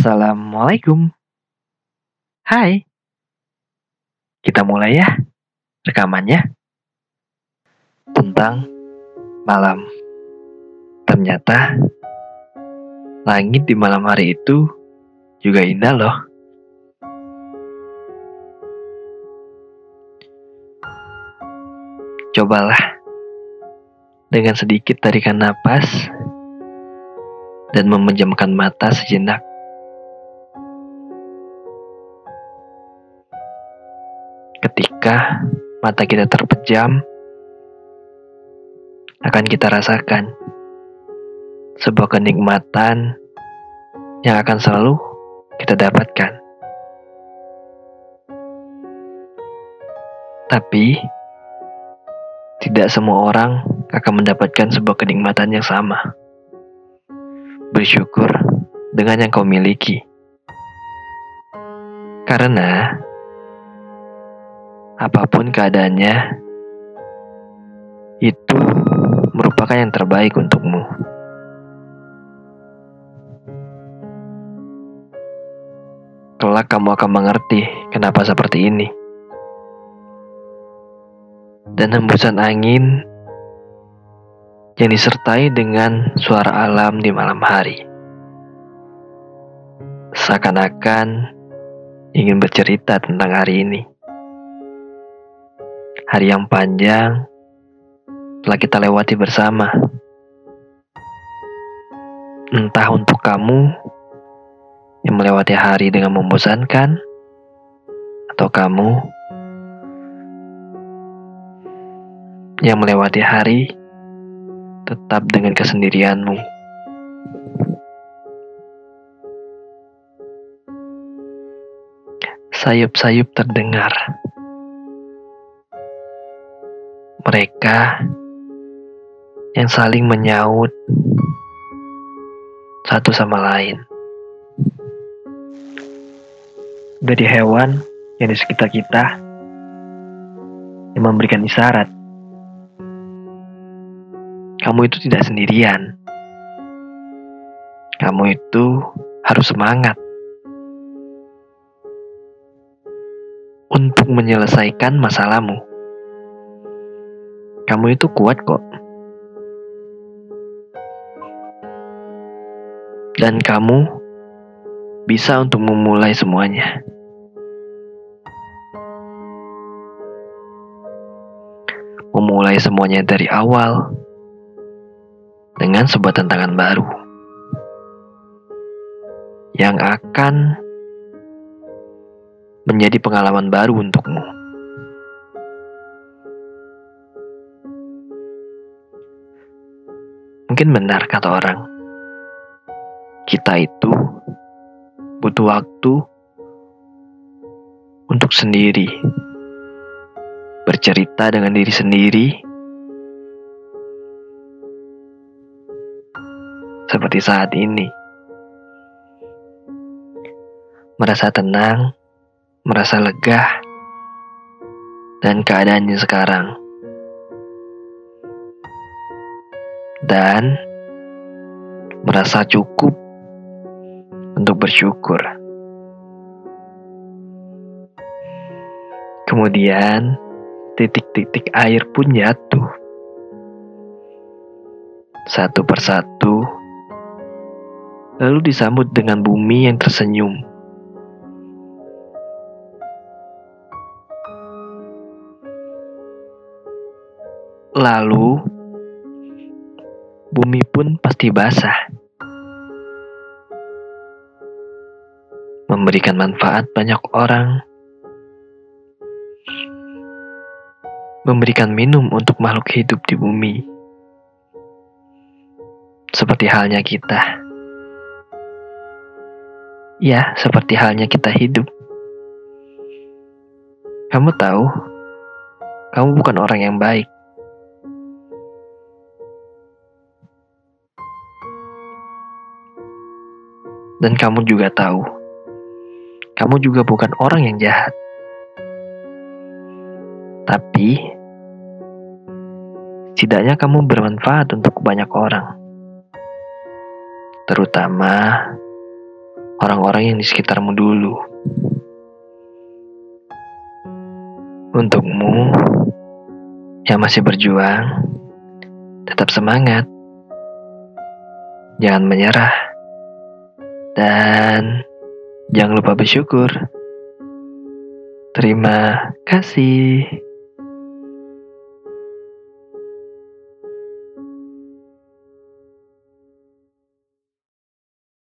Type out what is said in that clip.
Assalamualaikum. Hai. Kita mulai ya rekamannya. Tentang malam. Ternyata langit di malam hari itu juga indah loh. Cobalah dengan sedikit tarikan napas dan memejamkan mata sejenak. Ketika mata kita terpejam, akan kita rasakan sebuah kenikmatan yang akan selalu kita dapatkan. Tapi, tidak semua orang akan mendapatkan sebuah kenikmatan yang sama. Bersyukur dengan yang kau miliki. Karena apa pun keadaannya, itu merupakan yang terbaik untukmu. Kelak kamu akan mengerti kenapa seperti ini. Dan hembusan angin yang disertai dengan suara alam di malam hari. Seakan-akan ingin bercerita tentang hari ini. Hari yang panjang telah kita lewati bersama. Entah untuk kamu yang melewati hari dengan membosankan, atau kamu yang melewati hari tetap dengan kesendirianmu. Sayup-sayup terdengar. Mereka yang saling menyaut satu sama lain. Dari hewan yang di sekitar kita yang memberikan isyarat kamu itu tidak sendirian. Kamu itu harus semangat untuk menyelesaikan masalahmu. Kamu itu kuat kok. Dan kamu bisa untuk memulai semuanya. Memulai semuanya dari awal dengan sebuah tantangan baru yang akan menjadi pengalaman baru untukmu. Mungkin benar kata orang, kita itu butuh waktu untuk sendiri, bercerita dengan diri sendiri seperti saat ini. Merasa tenang, merasa lega, dan keadaannya sekarang. Dan merasa cukup untuk bersyukur. Kemudian, titik-titik air pun jatuh. Satu persatu, lalu disambut dengan bumi yang tersenyum. Lalu, pun pasti basah, memberikan manfaat banyak orang, memberikan minum untuk makhluk hidup di bumi, seperti halnya kita. Ya, seperti halnya kita hidup. Kamu tahu, kamu bukan orang yang baik. Dan kamu juga tahu, kamu juga bukan orang yang jahat. Tapi, setidaknya kamu bermanfaat untuk banyak orang. Terutama orang-orang yang di sekitarmu dulu. Untukmu yang masih berjuang, tetap semangat. Jangan menyerah. Dan jangan lupa bersyukur. Terima kasih.